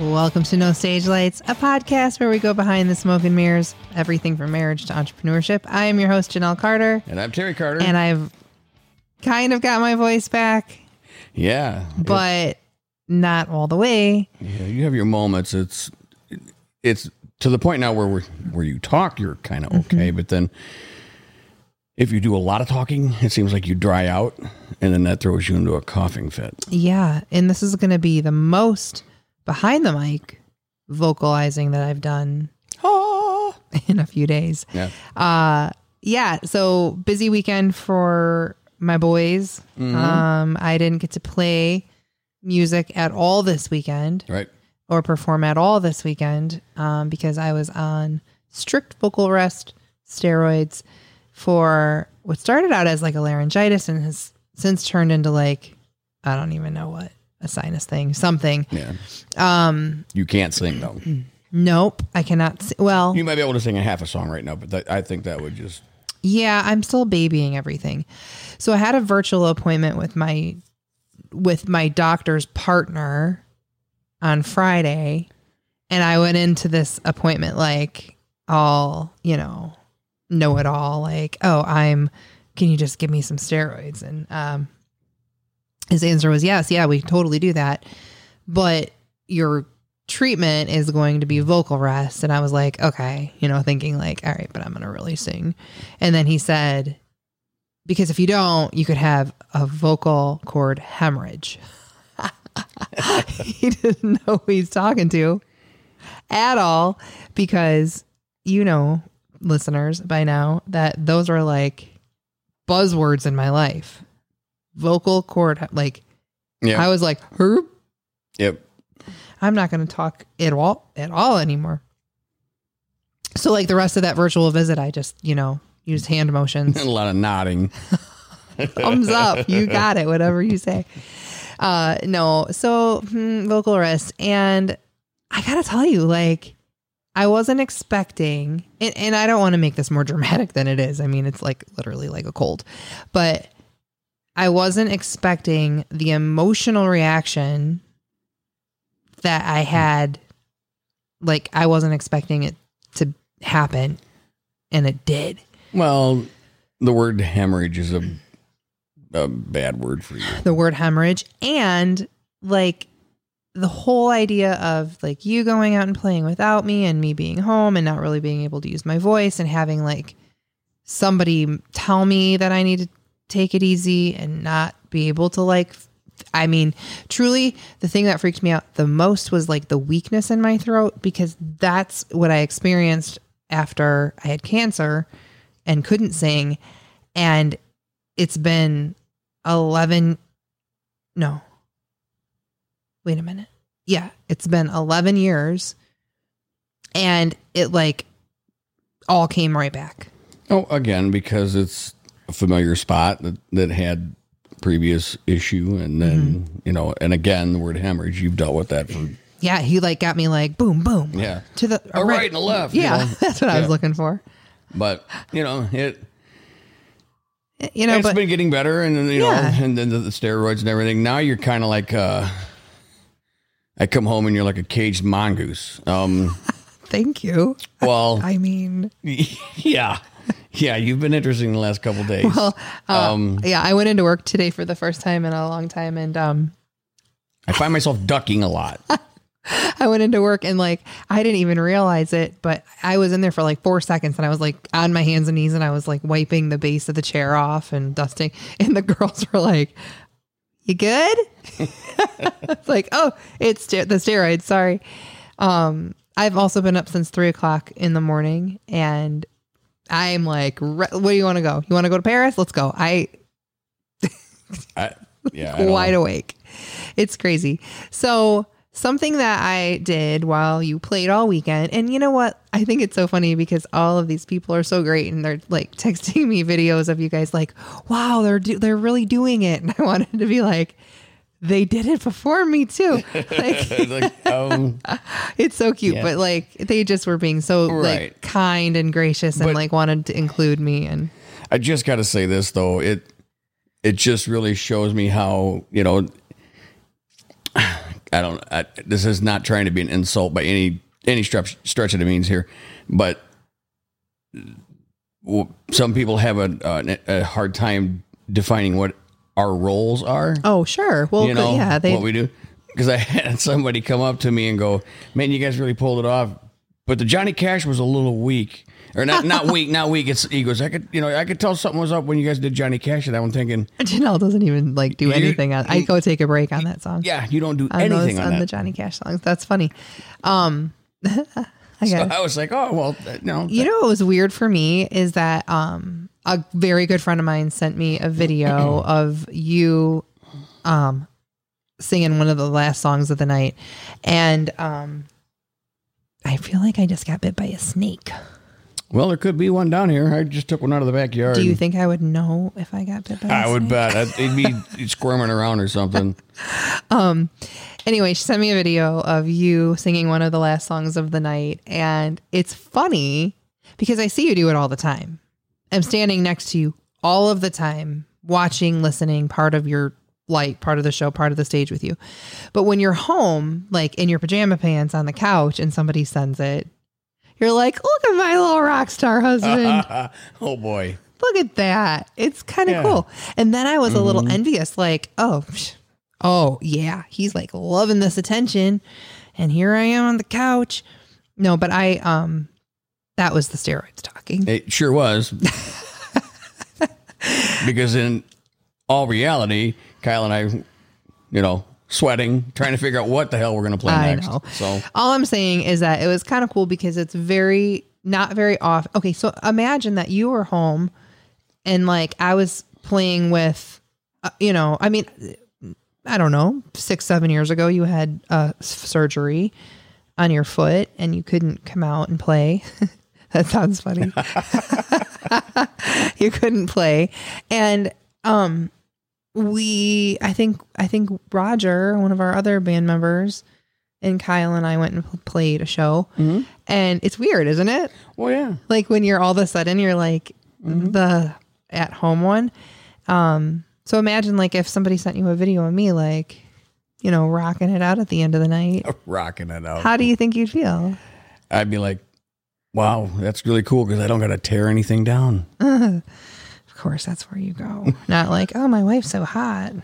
Welcome to No Stage Lights, a podcast where we go behind the smoke and mirrors, everything from marriage to entrepreneurship. I am your host, Janelle Carter, And I'm Terry Carter. and I've kind of got my voice back, yeah, but not all the way. yeah, you have your moments. It's it's to the point now where we where you talk, you're kind of Mm-hmm. okay, but then if you do a lot of talking, it seems like you dry out, and then that throws you into a coughing fit. Yeah. And this is going to be the most behind the mic vocalizing that I've done Ah. in a few days. Yeah, Uh yeah, so busy weekend for my boys. Um I didn't get to play music at all this weekend right. or perform at all this weekend um because I was on strict vocal rest steroids for what started out as like a laryngitis and has since turned into like I don't even know what a sinus thing, something. Yeah, Um you can't sing though. nope, I cannot s- well, You might be able to sing a half a song right now, but that, I think that would just Yeah, I'm still babying everything. So I had a virtual appointment with my with my doctor's partner on Friday and I went into this appointment like all, you know, know it all like, "Oh, I'm can you just give me some steroids?" And um his answer was, "Yes, yeah, we totally do that." But your treatment is going to be vocal rest. And i was like okay you know thinking like all right but i'm gonna really sing. And then he said because if you don't you could have a vocal cord hemorrhage. He didn't know who he's talking to at all because you know listeners by now that those are like buzzwords in my life vocal cord like yeah, i was like herb yep. I'm not going to talk at all at all anymore. So like the rest of that virtual visit, I just you know used hand motions, a lot of nodding. thumbs up, you got it, whatever you say. Uh, no, so hmm, vocal rest, and I gotta tell you, like I wasn't expecting, and, and I don't want to make this more dramatic than it is. I mean, it's like literally like a cold, but I wasn't expecting the emotional reaction that I hmm. had. Like I wasn't expecting it to happen, and it did. Well, the word hemorrhage is a a bad word for you. the word hemorrhage and like the whole idea of like you going out and playing without me and me being home and not really being able to use my voice and having like somebody tell me that I need to take it easy and not be able to like I mean, truly, the thing that freaked me out the most was like the weakness in my throat because that's what I experienced after I had cancer and couldn't sing. And it's been 11, no, wait a minute. Yeah, it's been 11 years and it like all came right back. Oh, again, because it's a familiar spot that, that had previous issue, and then Mm-hmm. you know, and again, the word hemorrhage. You've dealt with that for Yeah, he like got me like boom, boom. yeah, To the a right, and a left. you Yeah, know. that's what I was looking for. But you know, it You know, it's but been getting better, and then, you Yeah. know, and then the, the steroids and everything. Now you're kind of like, uh I come home and you're like a caged mongoose. Um, thank you. well, I mean, yeah, yeah, you've been interesting the last couple days. well, uh, Um, yeah, I went into work today for the first time in a long time, and um, I find myself ducking a lot. I went into work and like I didn't even realize it, but I was in there for like four seconds, and I was like on my hands and knees, and I was like wiping the base of the chair off and dusting, and the girls were like, "You good?" it's like, "Oh, it's the steroids." Sorry. Um, I've also been up since three o'clock in the morning, and I'm like, re- "Where do you want to go? You want to go to Paris? Let's go." I I, yeah, I wide awake. It's crazy. So something that I did while you played all weekend, and you know what? I think it's so funny because all of these people are so great, and they're like texting me videos of you guys, like, "Wow, they're do- they're really doing it," and I wanted to be like. They did it before me too. Like like, um, it's so cute, Yeah. but like they just were being so like kind and gracious and But- like wanted to include me and I just got to say this though. It it just really shows me how you know. I don't. I, this is not trying to be an insult by any any stretch stretch of the means here, but some people have a, a, a hard time defining what our roles are. Oh, sure. Well, you know yeah, they what we do. Because I had somebody come up to me and go, "Man, you guys really pulled it off." But the Johnny Cash was a little weak, or not not weak, not weak. It's he goes, I could you know I could tell something was up when you guys did Johnny Cash, and I'm thinking, Janelle doesn't even like do anything on. I go take a break on that song. yeah, you don't do on anything those, on, on the. Johnny Cash songs. That's funny. Um, I So I was like, oh well, uh, no, You know what was weird for me is that um a very good friend of mine sent me a video of you um singing one of the last songs of the night and um I feel like I just got bit by a snake. Well, there could be one down here. I just took one out of the backyard. Do you think I would know if I got bit by a I would snake? bet it'd be squirming around or something. Um anyway, she sent me a video of you singing one of the last songs of the night and it's funny because I see you do it all the time. I'm standing next to you all of the time, watching, listening, part of your light, part of the show, part of the stage with you. But when you're home, like in your pajama pants on the couch and somebody sends it, you're like, look at my little rock star husband. oh boy, look at that. It's kind of Yeah. cool. And then I was a little envious, like, oh, oh yeah, he's like loving this attention. And here I am on the couch. No, but I um that was the steroids talking. it sure was. because in all reality, Kyle and I, you know, sweating, trying to figure out what the hell we're going to play I next. know. So All I'm saying is that it was kind of cool because it's very not very off. Okay, so imagine that you were home and like I was playing with, uh, you know, I mean, I don't know, six seven years ago you had uh, surgery on your foot and you couldn't come out and play. that sounds funny. you couldn't play, and um, we I think I think Roger, one of our other band members, and Kyle and I went and played a show, and it's weird, isn't it? well, yeah. Like when you're all of a sudden you're like the at home one. Um, so imagine like if somebody sent you a video of me like, you know, rocking it out at the end of the night. Rocking it out. How do you think you'd feel? I'd be like, wow, that's really cool because I don't got to tear anything down. Of course, that's where you go. Not like, oh, my wife's so hot.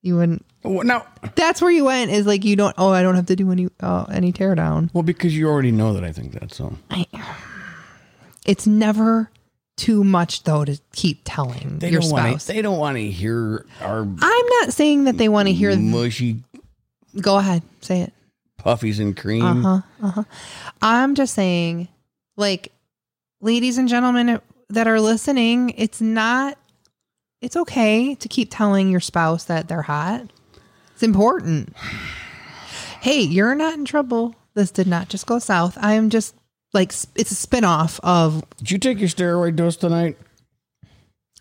You wouldn't. Well, no, That's where you went. Is like you don't. Oh, I don't have to do any uh, any teardown. well, because you already know that I think that. So I, It's never too much though to keep telling they your don't want spouse. to. They don't want to hear our I'm not saying that they want to hear. mushy go ahead, say it. Puffies and cream. Uh huh. Uh huh. I'm just saying, like, ladies and gentlemen that are listening, it's not. It's okay to keep telling your spouse that they're hot. It's important. Hey, you're not in trouble. This did not just go south. I am just like it's a spin-off of Did you take your steroid dose tonight?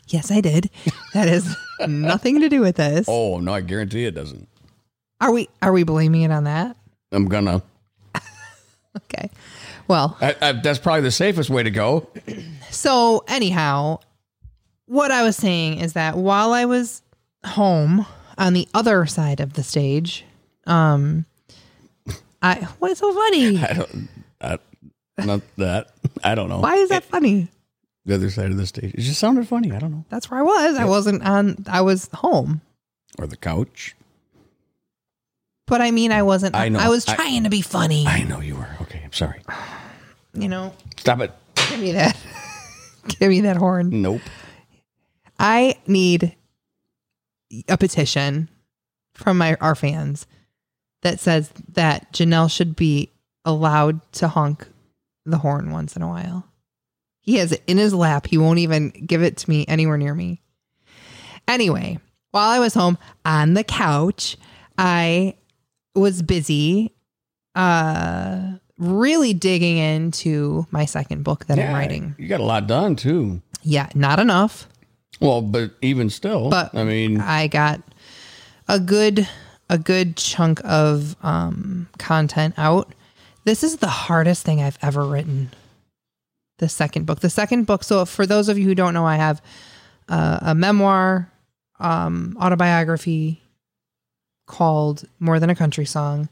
yes, I did. That has nothing to do with this. Oh no, I guarantee it doesn't. Are we are we blaming it on that? I'm gonna. Okay. Well, I, I, that's probably the safest way to go. So, anyhow, what I was saying is that while I was home on the other side of the stage, um, I what's so funny? I don't. I, not that. I don't know. Why is that funny? The other side of the stage. It just sounded funny. I don't know. That's where I was. I wasn't on. I was home, Or the couch. But I mean, I wasn't. I know. I was I- trying to be funny. I know you were. Okay, I'm sorry. you know, Stop it. give me that. give me that horn. Nope. I need a petition from my our fans that says that Janelle should be allowed to honk the horn once in a while. He has it in his lap. He won't even give it to me anywhere near me. Anyway, while I was home on the couch, I was busy uh really digging into my second book that I'm writing. You got a lot done too. Yeah, not enough. Well, but even still, But I mean, I got a good a good chunk of um, content out. This is the hardest thing I've ever written. The second book. The second book. So for those of you who don't know, I have uh, a memoir, um, autobiography, called More Than a Country Song.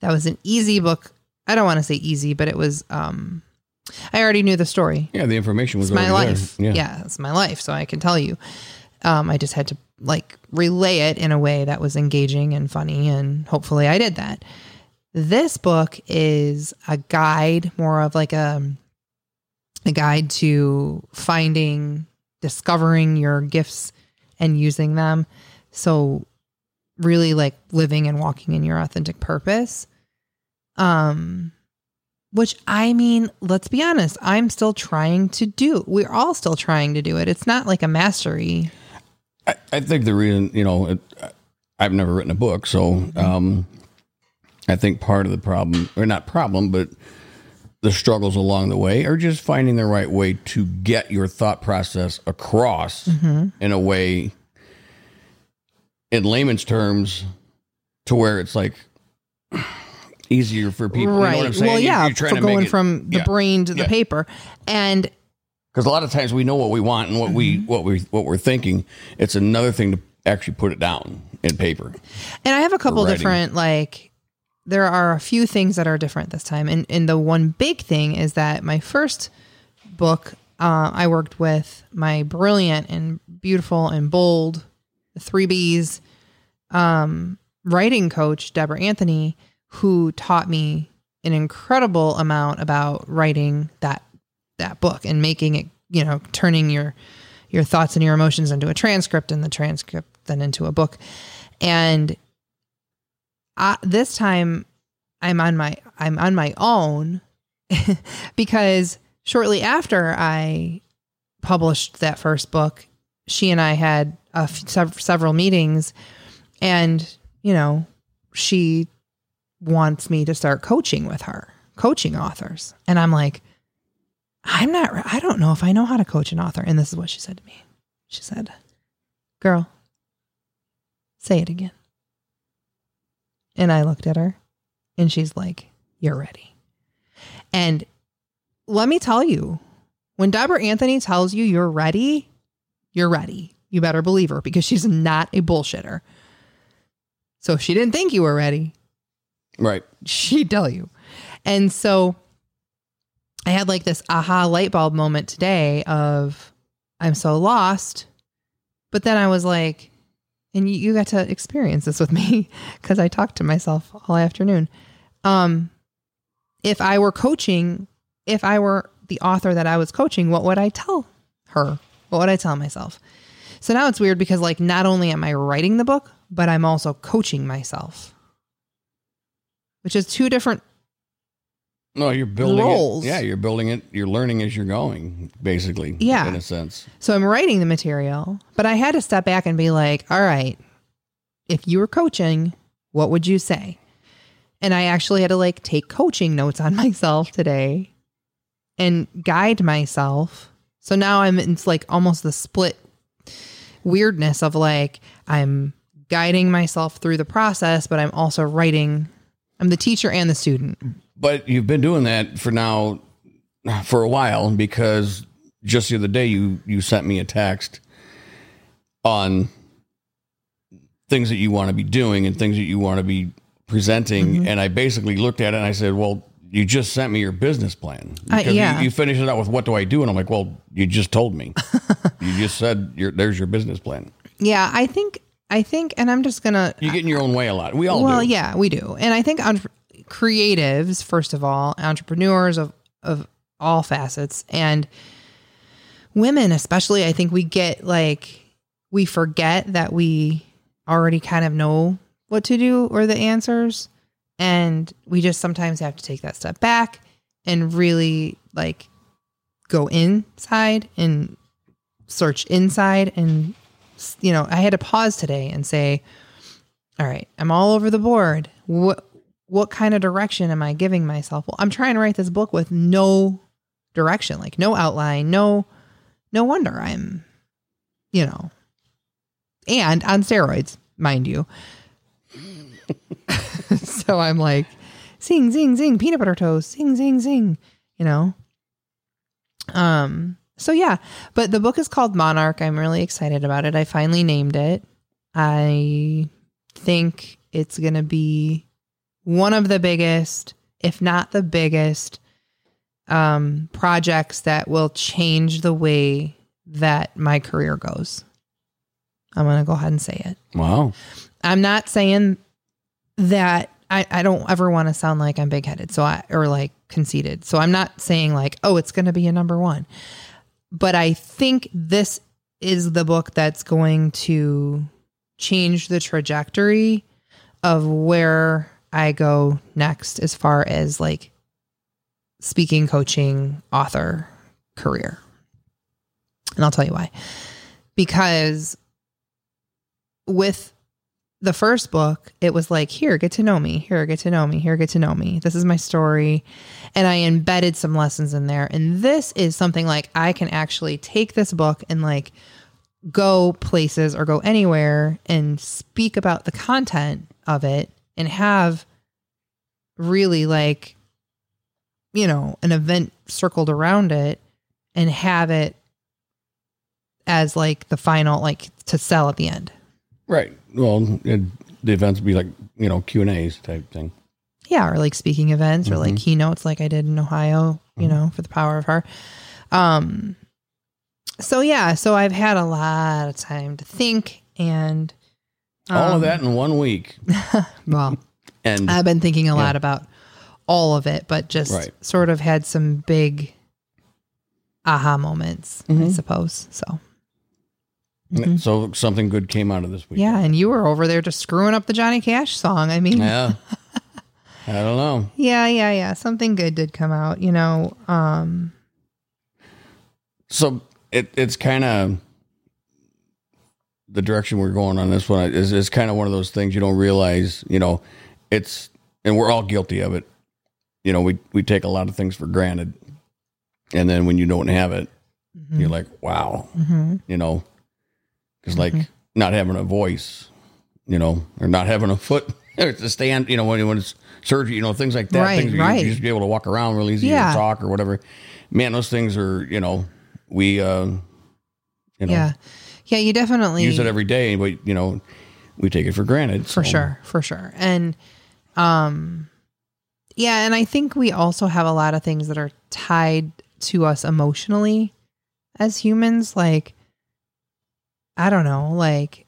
That was an easy book. I don't want to say easy, but it was um I already knew the story. Yeah, the information was my life. there. Yeah. it's my life, so I can tell you. Um I just had to like relay it in a way that was engaging and funny and hopefully I did that. This book is a guide, more of like a a guide to finding, discovering your gifts and using them. So really like living and walking in your authentic purpose. Um which I mean, let's be honest, I'm still trying to do. We're all still trying to do it. It's not like a mastery. I, I think the reason, you know, it, I've never written a book, so um, I think part of the problem, or not problem, but the struggles along the way are just finding the right way to get your thought process across in a way, in layman's terms, to where it's like easier for people. You know what I'm saying? Well, You- yeah, for going it- from the yeah. brain to the Yeah. paper. And because a lot of times we know what we want and what we Mm-hmm. what we what we're thinking. It's another thing to actually put it down in paper. And I have a couple different like there are a few things that are different this time. And and the one big thing is that my first book, uh, I worked with my brilliant and beautiful and bold three B's um, writing coach, Deborah Anthony, who taught me an incredible amount about writing that that book and making it, you know, turning your your thoughts and your emotions into a transcript and the transcript then into a book. And I, this time I'm on my I'm on my own because shortly after I published that first book, she and I had a f- several meetings, and you know, she wants me to start coaching with her, coaching authors, and I'm like, I'm not. I don't know if I know how to coach an author. And this is what she said to me. She said, "Girl, say it again." And I looked at her and she's like, You're ready. And let me tell you, when Deborah Anthony tells you you're ready, you're ready. You better believe her because she's not a bullshitter. So if she didn't think you were ready, Right. she'd tell you. And so I had like this aha light bulb moment today of I'm so lost. But then I was like, and you, you got to experience this with me because I talked to myself all afternoon. Um, if I were coaching, if I were the author that I was coaching, what would I tell her? What would I tell myself? So now it's weird because like not only am I writing the book, but I'm also coaching myself. Which is two different No, you're building Roles. it. Yeah, you're building it. You're learning as you're going, basically. Yeah. In a sense. So I'm writing the material, but I had to step back and be like, all right, if you were coaching, what would you say? And I actually had to like take coaching notes on myself today and guide myself. So now I'm it's like almost the split weirdness of like I'm guiding myself through the process, but I'm also writing I'm the teacher and the student. But you've been doing that for now for a while because just the other day you you sent me a text on things that you want to be doing and things that you want to be presenting Mm-hmm. and I basically looked at it and I said, "Well, you just sent me your business plan." Uh, Because yeah. you, you finished it out with what do I do and I'm like, "Well, you just told me. you just said your there's your business plan." Yeah, I think I think and I'm just going to You get in your own way a lot. We all well, do. yeah, we do. And I think creatives, first of all, entrepreneurs of of all facets and women especially, I think we get like we forget that we already kind of know what to do or the answers and we just sometimes have to take that step back and really like go inside and search inside and you know, I had to pause today and say, all right, I'm all over the board. What what kind of direction am I giving myself? Well, I'm trying to write this book with no direction, like no outline, no no wonder I'm you know and on steroids, mind you. so I'm like zing zing zing peanut butter toast, zing zing zing, you know. Um so yeah, but the book is called Monarch. I'm really excited about it. I finally named it. I think it's going to be one of the biggest, if not the biggest, um, projects that will change the way that my career goes. I'm going to go ahead and say it. Wow. I'm not saying that I, I don't ever want to sound like I'm big headed. So I, or like conceited. So I'm not saying like, oh, it's going to be a number one. But I think this is the book that's going to change the trajectory of where I go next as far as like speaking, coaching, author career. And I'll tell you why. Because with the first book, it was like, here, get to know me. Here, get to know me. Here, get to know me. This is my story. And I embedded some lessons in there. And this is something like I can actually take this book and like go places or go anywhere and speak about the content of it and have really like, you know, an event circled around it and have it as like the final, like to sell at the end. Right. Well, it, the events would be like you know Q and A's type thing. Yeah, or like speaking events or like keynotes like I did in Ohio, you know, for the power of her. Um so yeah, so I've had a lot of time to think and All um, of that in one week, Well, and I've been thinking a lot about all of it, but just Right. sort of had some big aha moments, I Mhm. suppose. So so something good came out of this week. yeah, and you were over there just screwing up the Johnny Cash song. I mean, Yeah. I don't know. yeah, yeah, yeah. Something good did come out, you know. Um So it it's kind of the direction we're going on this one is is kind of one of those things you don't realize. You know, it's and we're all guilty of it. You know, we we take a lot of things for granted, and then when you don't have it, you're like, wow. mhm. You know, because like not having a voice, you know, or not having a foot to stand. You know, when when it's surgery, you know, things like that. Right, things you, right. you just be able to walk around really easy Yeah. or talk or whatever. Man, those things are you know we uh you know Yeah. Yeah, you definitely use it every day, but you know we take it for granted for so- sure for sure and um yeah and i think we also have a lot of things that are tied to us emotionally as humans like i don't know like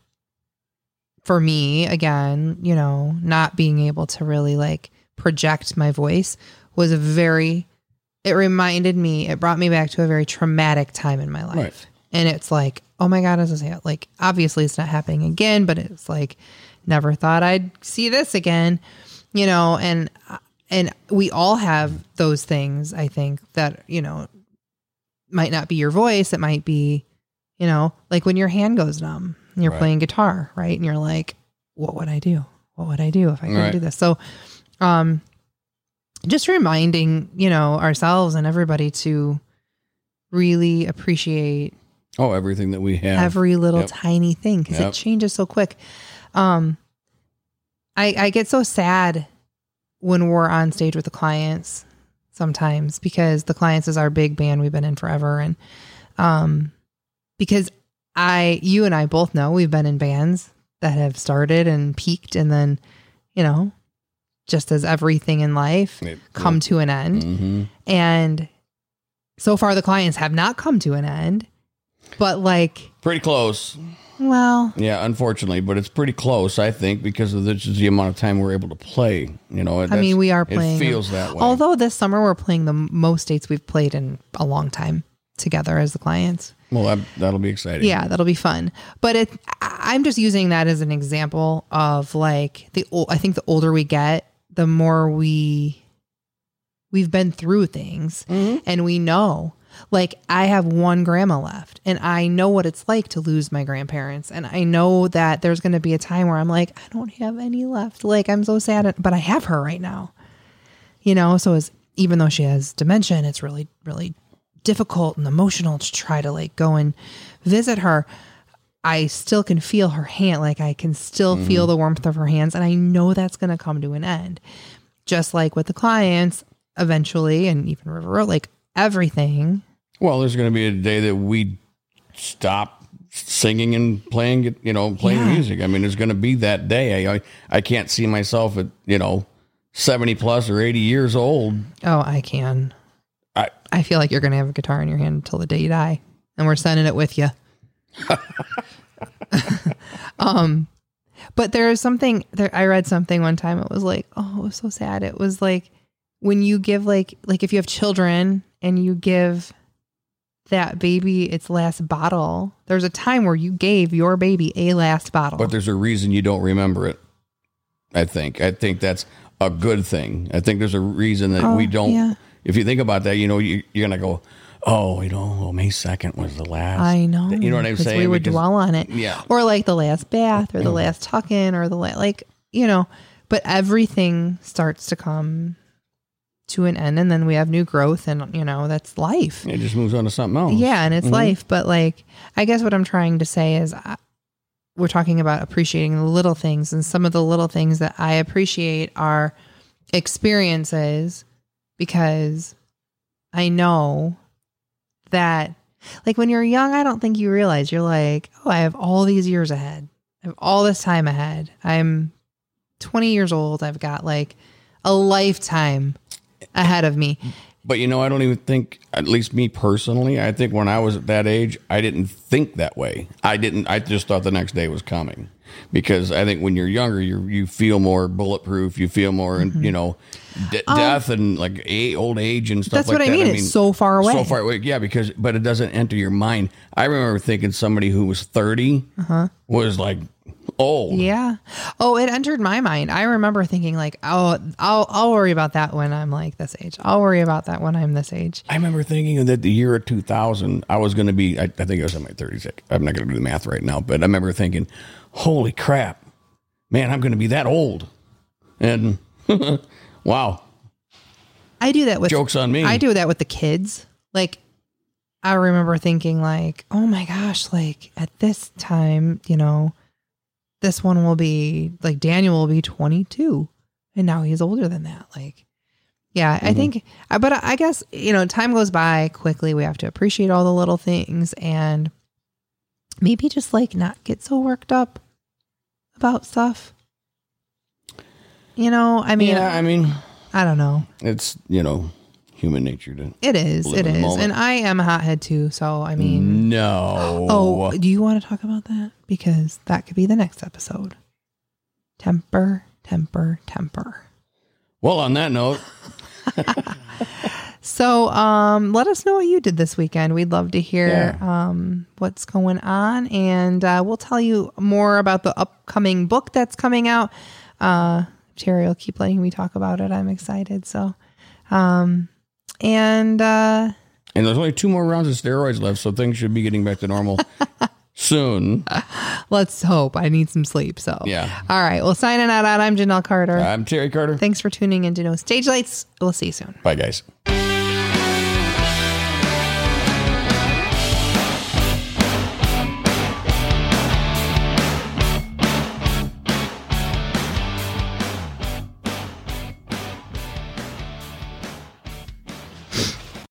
for me again you know not being able to really like project my voice was a very it reminded me it brought me back to a very traumatic time in my life Right. and it's like oh my god is this ha- like obviously it's not happening again but it's like never thought i'd see this again you know and and we all have those things i think that you know might not be your voice it might be you know like when your hand goes numb and you're Right. playing guitar right and you're like what would i do what would i do if i couldn't Right. do this so um just reminding you know ourselves and everybody to really appreciate Oh, everything that we have. every little Yep. tiny thing because Yep. it changes so quick. Um, I I get so sad when we're on stage with the clients sometimes because the clients is our big band we've been in forever and um because I you and I both know we've been in bands that have started and peaked and then you know just as everything in life It- come to an end Mhm. and so far the clients have not come to an end but like Pretty close. well Yeah, unfortunately, but it's pretty close, I think, because of the, just the amount of time we're able to play. You know, I mean, we are playing. It feels that way. Although this summer we're playing the most dates we've played in a long time together as the clients. well, that, that'll be exciting. Yeah, that'll be fun. But it, I'm just using that as an example of like the. I think the older we get, the more we we've been through things, mm-hmm. and we know. Like I have one grandma left, and I know what it's like to lose my grandparents, and I know that there's going to be a time where I'm like, I don't have any left. Like I'm so sad, but I have her right now. You know, so as even though she has dementia, and it's really, really difficult and emotional to try to like go and visit her. I still can feel her hand. Like I can still mm-hmm. feel the warmth of her hands. And I know that's going to come to an end. Just like with the clients eventually, and even River Road, like everything. Well, there's going to be a day that we stop singing and playing, you know, playing Yeah. music. I mean, there's going to be that day. I, I I can't see myself at you know seventy plus or eighty years old. Oh, I can. I feel like you're going to have a guitar in your hand until the day you die, and we're sending it with you. um, but there is something there. I read something one time. It was like, oh, it was so sad. It was like when you give like like if you have children and you give that baby its last bottle. There's a time where you gave your baby a last bottle. but there's a reason you don't remember it. I think. I think that's a good thing. I think there's a reason that we Oh, don't. yeah. If you think about that, you know, you, you're gonna go, oh, you know, well, May second was the last. I know. You know what I'm saying? We would Because- dwell on it. Yeah. Or like the last bath or the last tuck in or the la- like, you know, but everything starts to come to an end and then we have new growth and, you know, that's life. It just moves on to something else. Yeah. And it's life. But like, I guess what I'm trying to say is uh, we're talking about appreciating the little things. And some of the little things that I appreciate are experiences because I know that like when you're young, I don't think you realize you're like, oh, I have all these years ahead. I have all this time ahead. I'm 20 years old. I've got like a lifetime ahead of me. But you know, I don't even think, at least me personally, I think when I was at that age, I didn't think that way. I didn't. I just thought the next day was coming, because I think when you're younger, you you feel more bulletproof. You feel more, and you know, de- um, death and like a, old age and stuff. That's like what I that. mean. It's so far away. So far away, yeah. Because but it doesn't enter your mind. I remember thinking somebody who was 30 uh-huh. was like old. Yeah. Oh, it entered my mind. I remember thinking like, oh, I'll I'll worry about that when I'm like this age. I'll worry about that when I'm this age. I remember thinking that the year of 2000, I was going to be, I, I think I was in my 30s. I'm not going to do the math right now, but I remember thinking, holy crap, man, I'm going to be that old. And wow, I do that with joke's on me. I do that with the kids. Like I remember thinking like, oh my gosh, like at this time, you know, this one will be like Daniel will be 22 and now he's older than that. Like yeah, I mm-hmm. think uh, but I guess, you know, time goes by quickly. We have to appreciate all the little things and maybe just like not get so worked up about stuff. You know, I mean, yeah, I mean, I don't know. it's, you know, human nature to. It is. It is. And I am a hothead too. So, I mean, No. oh, do you want to talk about that? Because that could be the next episode. Temper, temper, temper. Well, on that note, So, um, let us know what you did this weekend. We'd love to hear Yeah. um, what's going on, and uh, we'll tell you more about the upcoming book that's coming out. Uh, Terry will keep letting me talk about it. I'm excited. So, um, and uh, and there's only two more rounds of steroids left, so things should be getting back to normal soon. let's hope. I need some sleep. So, Yeah. All right. Well, signing out. I'm Janelle Carter. I'm Terry Carter. Thanks for tuning in to No Stage Lights. We'll see you soon. Bye, guys.